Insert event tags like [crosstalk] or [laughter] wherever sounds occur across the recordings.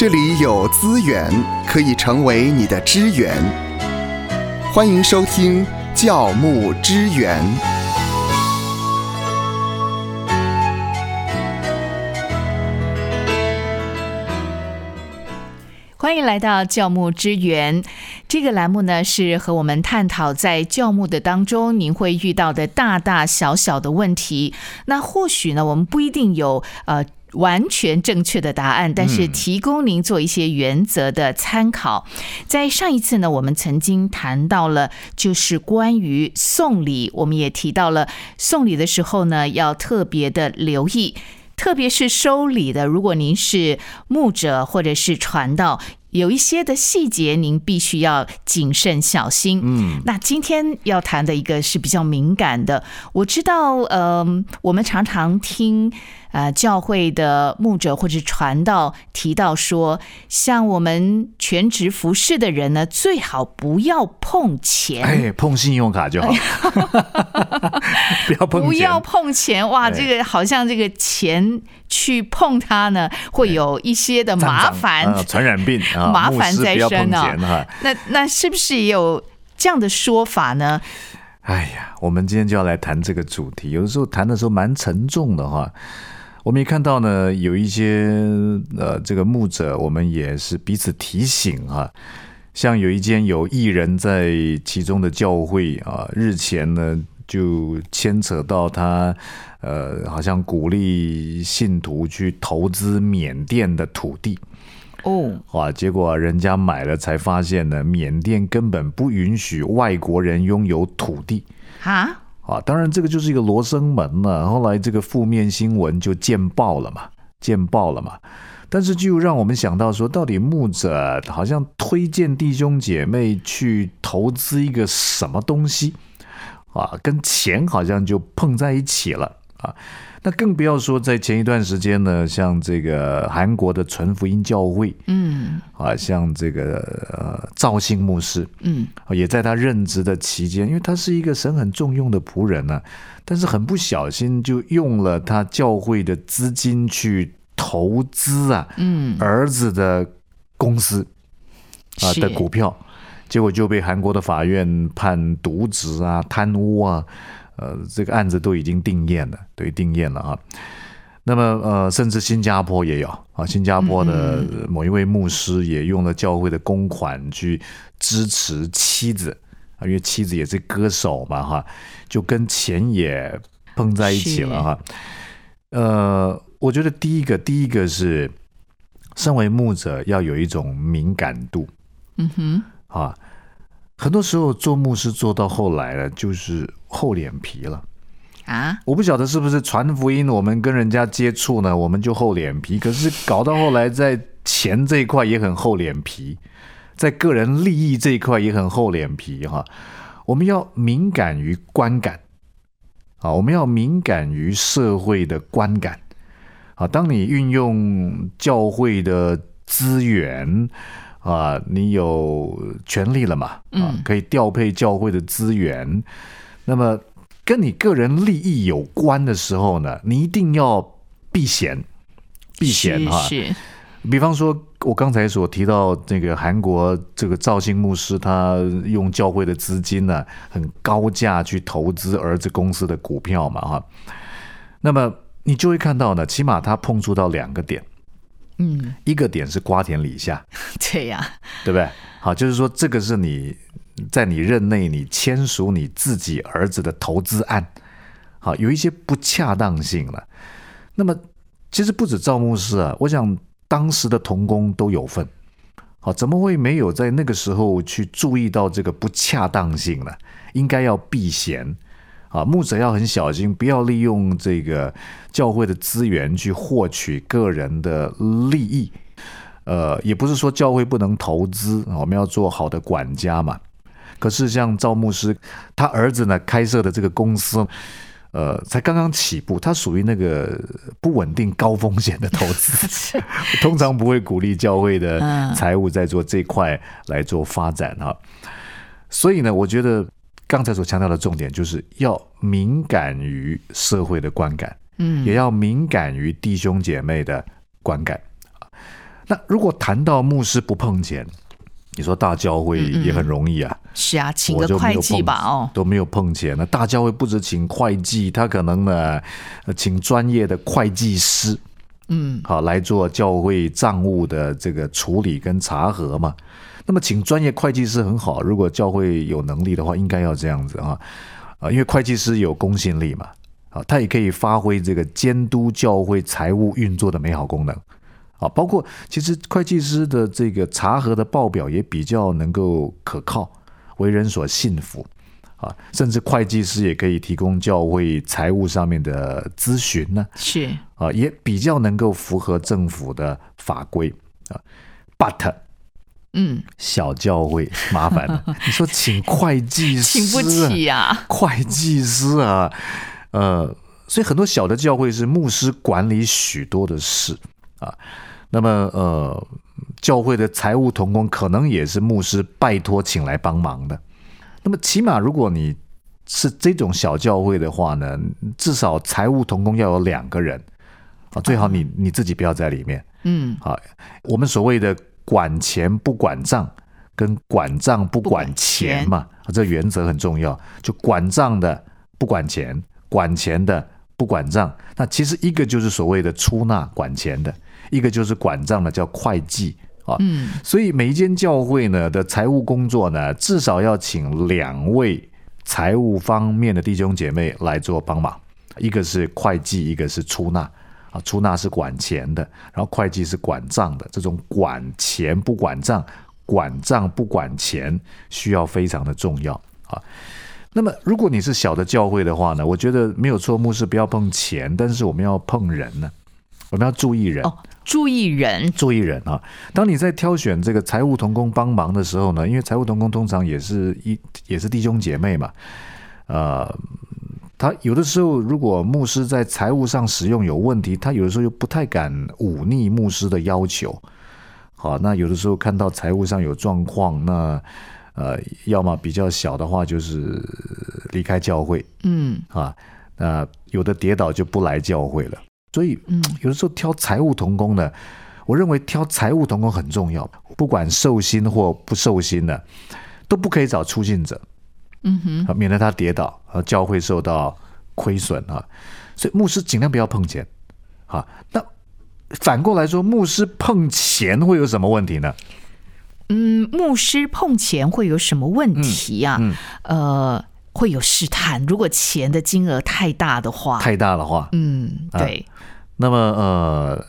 这里有资源可以成为你的支援。欢迎收听教牧支援。欢迎来到教牧支援这个栏目呢，是和我们探讨在教牧的当中您会遇到的大大小小的问题。那或许呢，我们不一定有呃完全正确的答案，但是提供您做一些原则的参考。在上一次呢，我们曾经谈到了就是关于送礼，我们也提到了送礼的时候呢，要特别的留意。特别是收礼的，如果您是牧者或者是传道，有一些的细节您必须要谨慎小心。嗯，那今天要谈的一个是比较敏感的，我知道，嗯，我们常常听。呃，教会的牧者或者传道提到说，像我们全职服侍的人呢，最好不要碰钱，哎，碰信用卡就好，[laughs] [laughs] [laughs] 不要碰，不要碰钱。哇，这个好像这个钱去碰它呢，会有一些的麻烦，传染病 [laughs] 啊，麻烦在身啊。那那是不是也有这样的说法呢？哎呀，我们今天就要来谈这个主题，有的时候谈的时候蛮沉重的哈。我们也看到呢，有一些呃，这个牧者，我们也是彼此提醒啊。像有一间有艺人在其中的教会啊，日前呢就牵扯到他，呃，好像鼓励信徒去投资缅甸的土地哦，哇，结果人家买了才发现呢，缅甸根本不允许外国人拥有土地啊。啊，当然这个就是一个罗生门了。后来这个负面新闻就见报了嘛，见报了嘛。但是就让我们想到说，到底牧者好像推荐弟兄姐妹去投资一个什么东西啊，跟钱好像就碰在一起了啊。那更不要说在前一段时间呢，像这个韩国的纯福音教会，嗯，啊，像这个呃赵信牧师，嗯，也在他任职的期间，因为他是一个神很重用的仆人呢，但是很不小心就用了他教会的资金去投资啊，嗯，儿子的公司啊的股票，结果就被韩国的法院判渎职啊、贪污啊。呃，这个案子都已经定验了，对，定验了啊。那么，呃，甚至新加坡也有啊，新加坡的某一位牧师也用了教会的公款去支持妻子啊，因为妻子也是歌手嘛，哈，就跟钱也碰在一起了哈。呃，我觉得第一个，第一个是身为牧者要有一种敏感度，嗯哼，啊。很多时候做牧师做到后来了，就是厚脸皮了啊！我不晓得是不是传福音，我们跟人家接触呢，我们就厚脸皮。可是搞到后来，在钱这一块也很厚脸皮，在个人利益这一块也很厚脸皮哈。我们要敏感于观感啊，我们要敏感于社会的观感啊。当你运用教会的资源。啊，你有权利了嘛？啊，可以调配教会的资源。那么跟你个人利益有关的时候呢，你一定要避嫌，避嫌哈。是。比方说，我刚才所提到这个韩国这个赵兴牧师，他用教会的资金呢，很高价去投资儿子公司的股票嘛，哈。那么你就会看到呢，起码他碰触到两个点。嗯，一个点是瓜田李下，[laughs] 对呀，对不对？好，就是说这个是你在你任内你签署你自己儿子的投资案，好，有一些不恰当性了。那么其实不止赵牧师啊，我想当时的童工都有份，好，怎么会没有在那个时候去注意到这个不恰当性呢？应该要避嫌。啊，牧者要很小心，不要利用这个教会的资源去获取个人的利益。呃，也不是说教会不能投资，我们要做好的管家嘛。可是像赵牧师，他儿子呢开设的这个公司，呃，才刚刚起步，他属于那个不稳定、高风险的投资，[laughs] 通常不会鼓励教会的财务在做这块来做发展哈。所以呢，我觉得。刚才所强调的重点就是要敏感于社会的观感，嗯，也要敏感于弟兄姐妹的观感。那如果谈到牧师不碰钱，你说大教会也很容易啊，是啊，请个会计吧，哦，都没有碰钱。那大教会不止请会计，他可能呢，呃请专业的会计师，嗯，好来做教会账务的这个处理跟查核嘛。那么请专业会计师很好，如果教会有能力的话，应该要这样子啊，啊，因为会计师有公信力嘛，啊，他也可以发挥这个监督教会财务运作的美好功能。啊，包括其实会计师的这个查核的报表也比较能够可靠，为人所信服。啊，甚至会计师也可以提供教会财务上面的咨询呢，是，啊，也比较能够符合政府的法规。啊。But 嗯，小教会麻烦了，[laughs] 你说请会计师，请不起呀、会计师啊，呃，所以很多小的教会是牧师管理许多的事啊。那么呃，教会的财务同工可能也是牧师拜托请来帮忙的。那么起码如果你是这种小教会的话呢，至少财务同工要有两个人啊，最好你你自己不要在里面嗯，好。我们所谓的管钱不管账，跟管账不管钱嘛，啊，这原则很重要。就管账的不管钱，管钱的不管账。那其实一个就是所谓的出纳管钱的，一个就是管账的叫会计啊。嗯，所以每一间教会呢的财务工作呢，至少要请两位财务方面的弟兄姐妹来做帮忙，一个是会计，一个是出纳。啊，出纳是管钱的，然后会计是管账的。这种管钱不管账，管账不管钱，需要非常的重要啊。那么，如果你是小的教会的话呢，我觉得没有错，牧师不要碰钱，但是我们要碰人呢，我们要注意人。哦，注意人，注意人啊！当你在挑选这个财务同工帮忙的时候呢，因为财务同工通常也是一也是弟兄姐妹嘛，呃，他有的时候如果牧师在财务上使用有问题，他有的时候又不太敢忤逆牧师的要求。好，那有的时候看到财务上有状况，那呃，要么比较小的话就是离开教会嗯啊，那有的跌倒就不来教会了。所以嗯，有的时候挑财务同工呢，我认为挑财务同工很重要，不管受薪或不受薪的，都不可以找出信者，嗯哼，啊，免得他跌倒，啊，教会受到亏损啊。所以牧师尽量不要碰钱，啊，那反过来说，牧师碰钱会有什么问题呢？嗯，牧师碰钱会有什么问题啊？嗯呃，会有试探，如果钱的金额太大的话，太大的话，嗯，对，那么呃，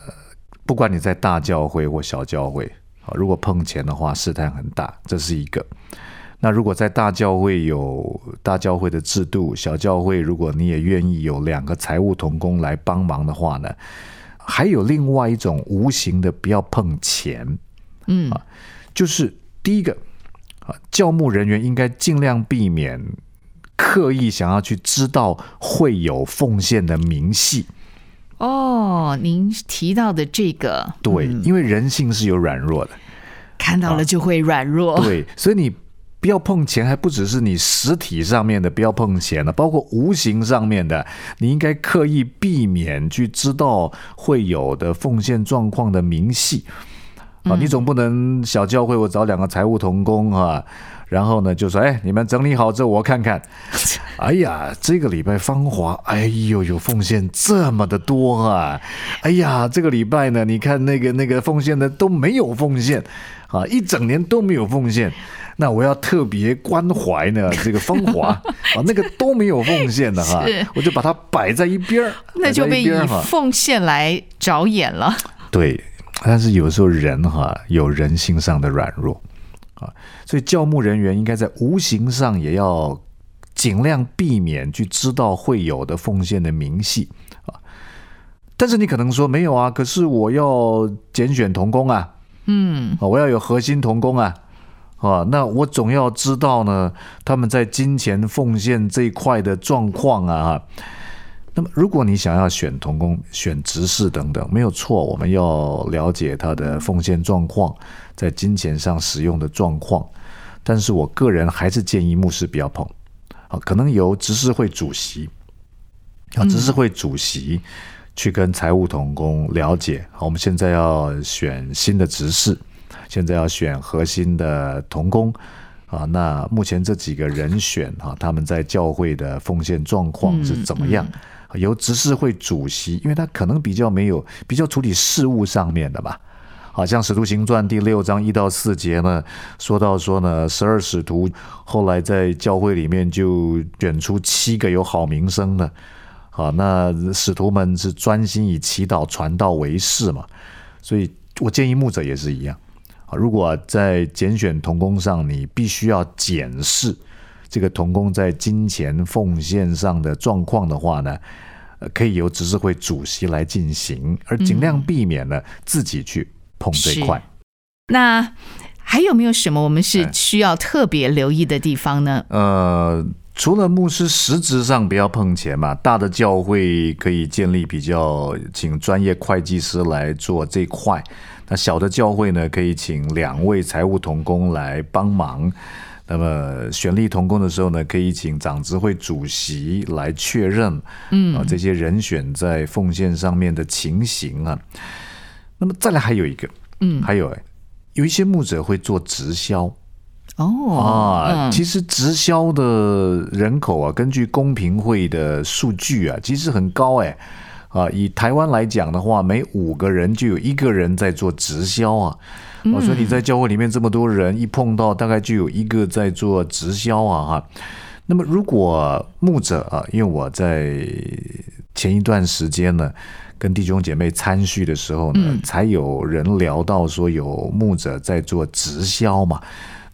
不管你在大教会或小教会，啊，如果碰钱的话，试探很大，这是一个。那如果在大教会有大教会的制度，小教会如果你也愿意有两个财务同工来帮忙的话呢，还有另外一种无形的不要碰钱，嗯。就是第一个啊，教牧人员应该尽量避免刻意想要去知道会有奉献的明细。哦，您提到的这个，对，嗯。因为人性是有软弱的，看到了就会软弱，对，所以你不要碰钱，还不只是你实体上面的不要碰钱了，包括无形上面的，你应该刻意避免去知道会有的奉献状况的明细。啊，你总不能小教会我找两个财务同工啊，然后呢就说，哎，你们整理好之后我看看。[laughs] 哎呀，这个礼拜芳华，哎呦，有奉献这么的多啊！哎呀，这个礼拜呢，你看那个那个奉献的都没有奉献啊，一整年都没有奉献。那我要特别关怀呢，这个芳华 [laughs] 啊，那个都没有奉献的哈，我就把它摆在一边儿，那就被。奉献来着眼了。对，但是有时候人哈有人性上的软弱啊，所以教牧人员应该在无形上也要尽量避免去知道会有的奉献的明细啊。但是你可能说没有啊，可是我要拣选童工啊，嗯，啊，我要有核心童工啊。啊，那我总要知道呢，他们在金钱奉献这一块的状况啊。哈那么，如果你想要选童工、选执事等等，没有错，我们要了解他的奉献状况，在金钱上使用的状况。但是我个人还是建议牧师不要碰啊，可能由执事会主席啊，执事会主席去跟财务同工了解，好，我们现在要选新的执事，现在要选核心的同工啊。那目前这几个人选啊，他们在教会的奉献状况是怎么样？由执事会主席，因为他可能比较没有比较处理事务上面的吧。好像《使徒行传》第六章一到四节呢，说到说呢，十二使徒后来在教会里面就选出七个有好名声的。好，那使徒们是专心以祈祷传道为事嘛，所以我建议牧者也是一样。啊，如果在拣选童工上，你必须要检视这个童工在金钱奉献上的状况的话呢，可以由执事会主席来进行，而尽量避免呢自己去碰这块。那还有没有什么我们是需要特别留意的地方呢？呃。除了牧师实质上不要碰钱嘛，大的教会可以建立比较，请专业会计师来做这块。那小的教会呢，可以请两位财务同工来帮忙。那么选立同工的时候呢，可以请长执会主席来确认，嗯啊，这些人选在奉献上面的情形啊。那么再来还有一个，嗯，还有有一些牧者会做直销。哦啊，其实直销的人口啊，根据公平会的数据啊，其实很高哎啊。以台湾来讲的话，每五个人就有一个人在做直销啊。我说你在教会里面这么多人，一碰到大概就有一个在做直销啊哈。那么如果牧者啊，因为我在前一段时间呢，跟弟兄姐妹参叙的时候呢，才有人聊到说有牧者在做直销嘛。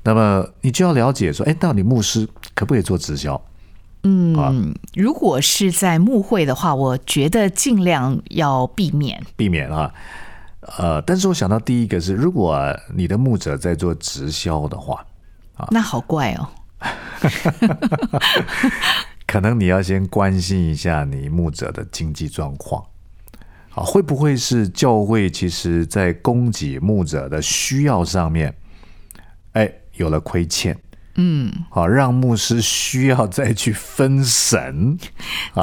那么你就要了解说，哎，到底牧师可不可以做直销？嗯，如果是在牧会的话，我觉得尽量要避免避免啊。呃，但是我想到第一个是，如果你的牧者在做直销的话，啊，那好怪哦。[laughs] 可能你要先关心一下你牧者的经济状况啊，会不会是教会其实在供给牧者的需要上面，哎。有了亏欠，嗯，好，让牧师需要再去分神，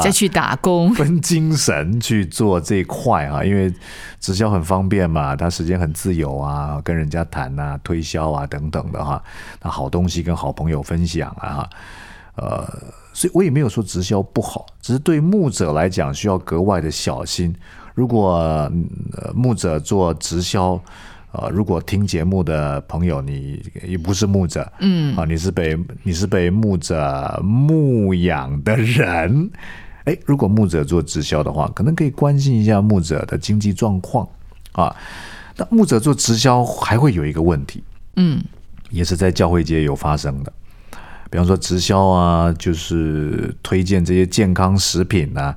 再去打工，分精神去做这块啊，因为直销很方便嘛，他时间很自由啊，跟人家谈啊、推销啊等等的哈，那好东西跟好朋友分享啊，呃，所以我也没有说直销不好，只是对牧者来讲需要格外的小心，如果牧者做直销。呃，如果听节目的朋友，你也不是牧者，嗯，啊，你是被你是被牧者牧养的人，哎，如果牧者做直销的话，可能可以关心一下牧者的经济状况啊。那牧者做直销还会有一个问题，嗯，也是在教会界有发生的，比方说直销啊，就是推荐这些健康食品啊。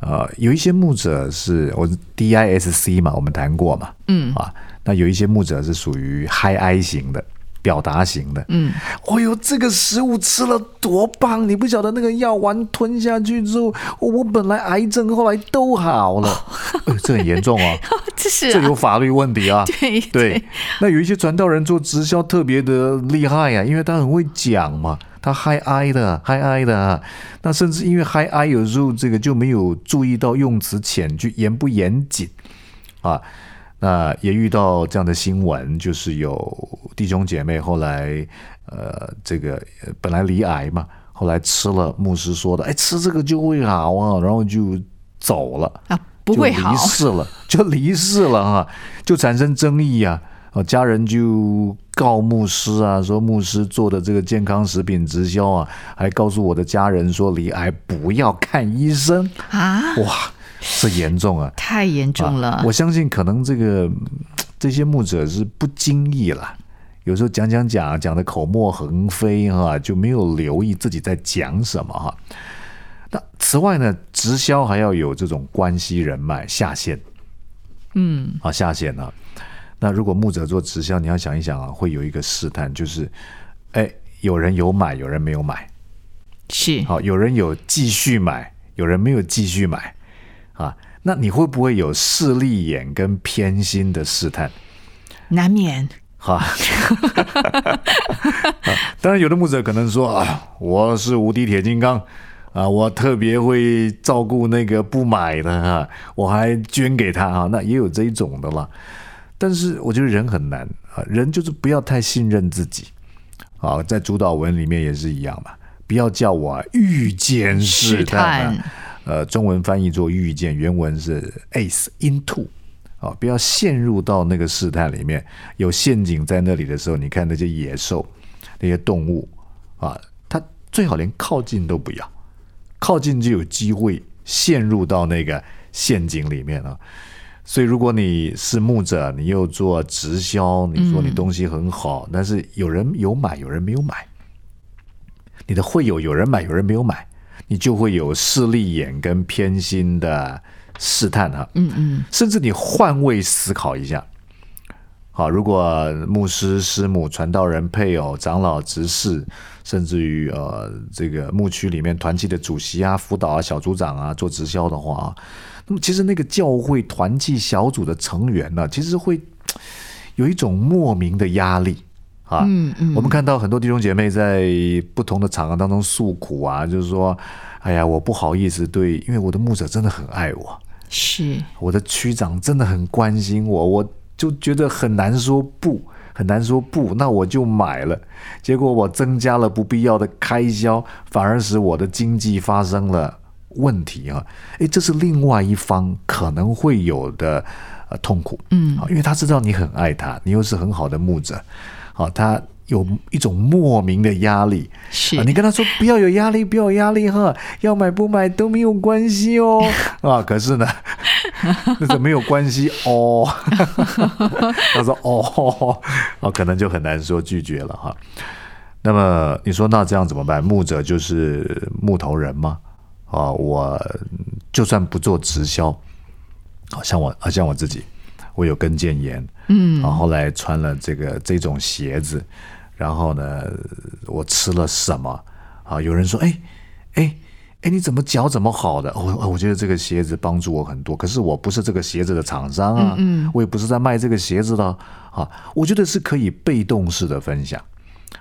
呃，有一些牧者是我 DISC 嘛，我们谈过嘛，嗯啊，那有一些牧者是属于 High I 型的，表达型的，嗯，哦呦，这个食物吃了多棒！你不晓得那个药丸吞下去之后，我本来癌症后来都好了，这很严重啊，[laughs] 这是这有法律问题啊，[laughs] 对对。那有一些传道人做直销特别的厉害啊，因为他很会讲嘛。他嗨哀的，嗨哀的，啊。那甚至因为嗨哀有时候这个就没有注意到用词浅句严不严谨啊，那也遇到这样的新闻，就是有弟兄姐妹后来呃这个本来离癌嘛，后来吃了牧师说的，哎吃这个就会好啊，然后就走了啊，不会好，离世了，[laughs] 就离世了哈，就产生争议啊。哦，家人就告牧师啊，说牧师做的这个健康食品直销啊，还告诉我的家人说，离癌不要看医生啊！哇，这严重啊，太严重了。我相信可能这个这些牧者是不经意了，有时候讲讲讲讲的口沫横飞哈，就没有留意自己在讲什么哈。那此外呢，直销还要有这种关系人脉下线，嗯，啊下线啊。那如果牧者做直销，你要想一想啊，会有一个试探，就是，哎，有人有买，有人没有买，是。好，有人有继续买，有人没有继续买，啊，那你会不会有势利眼跟偏心的试探？难免，哈，[laughs] 当然有的牧者可能说啊，我是无敌铁金刚啊，我特别会照顾那个不买的哈，我还捐给他啊，那也有这一种的啦。但是我觉得人很难啊，人就是不要太信任自己啊，在主导文里面也是一样嘛，不要叫我遇见试探，呃，中文翻译做遇见，原文是 ace into 啊，不要陷入到那个试探里面，有陷阱在那里的时候，你看那些野兽、那些动物啊，它最好连靠近都不要。靠近就有机会陷入到那个陷阱里面了，所以如果你是牧者，你又做直销，你说你东西很好，但是有人有买，有人没有买，你的会有有人买，有人没有买，你就会有势利眼跟偏心的试探哈，嗯嗯，甚至你换位思考一下。好，如果牧师、师母、传道人、配偶、长老、执事，甚至于呃，这个牧区里面团契的主席啊、辅导啊、小组长啊，做直销的话，那么其实那个教会团契小组的成员呢，其实会有一种莫名的压力啊。嗯嗯。我们看到很多弟兄姐妹在不同的场合当中诉苦啊，就是说，哎呀，我不好意思对，因为我的牧者真的很爱我，是我的区长真的很关心我，我。就觉得很难说不，很难说不，那我就买了。结果我增加了不必要的开销，反而使我的经济发生了问题啊！诶，这是另外一方可能会有的呃痛苦，嗯，因为他知道你很爱他，你又是很好的牧者，好他。有一种莫名的压力，是你跟他说不要有压力，不要有压力哈，要买不买都没有关系哦，[laughs] 啊，可是呢，[laughs] 那个没有关系哦，[laughs] 他说哦，哦，可能就很难说拒绝了哈。那么你说那这样怎么办？牧者就是木头人吗？啊，我就算不做直销，好像我，好像我自己，我有跟腱炎，嗯，然后来穿了这个这种鞋子。然后呢，我吃了什么啊？有人说，哎，哎，哎，你怎么脚怎么好的？我我觉得这个鞋子帮助我很多。可是我不是这个鞋子的厂商啊，嗯我也不是在卖这个鞋子的啊。我觉得是可以被动式的分享，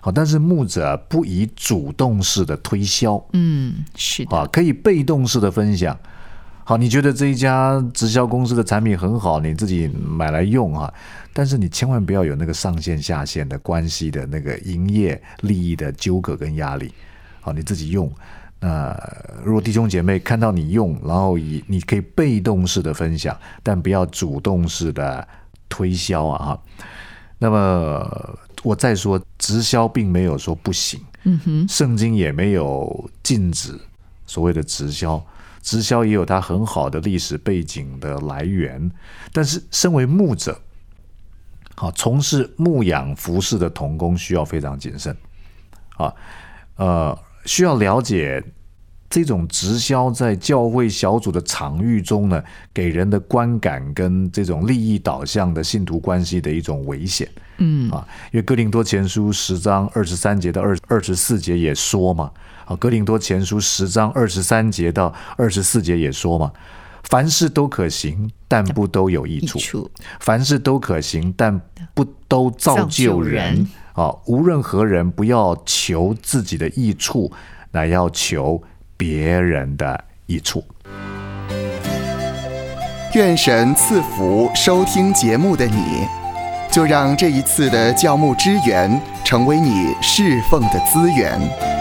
好，但是牧者不以主动式的推销，嗯，是的，啊，可以被动式的分享。好，你觉得这一家直销公司的产品很好，你自己买来用啊？但是你千万不要有那个上线下线的关系的那个营业利益的纠葛跟压力。好，你自己用。那如果弟兄姐妹看到你用，然后以你可以被动式的分享，但不要主动式的推销啊！哈。那么我再说，直销并没有说不行。嗯哼，圣经也没有禁止所谓的直销。直销也有它很好的历史背景的来源，但是身为牧者，好从事牧养服饰的童工需要非常谨慎，啊，呃，需要了解这种直销在教会小组的场域中呢，给人的观感跟这种利益导向的信徒关系的一种危险，嗯。啊，因为哥林多前书十章二十三节到二二十四节也说嘛。啊，《哥林多前书》十章二十三节到二十四节也说嘛，凡事都可行，但不都有益处；凡事都可行，但不都造就人。啊，无论何人，不要求自己的益处，乃要求别人的益处。愿神赐福收听节目的你，就让这一次的教牧支援成为你侍奉的资源。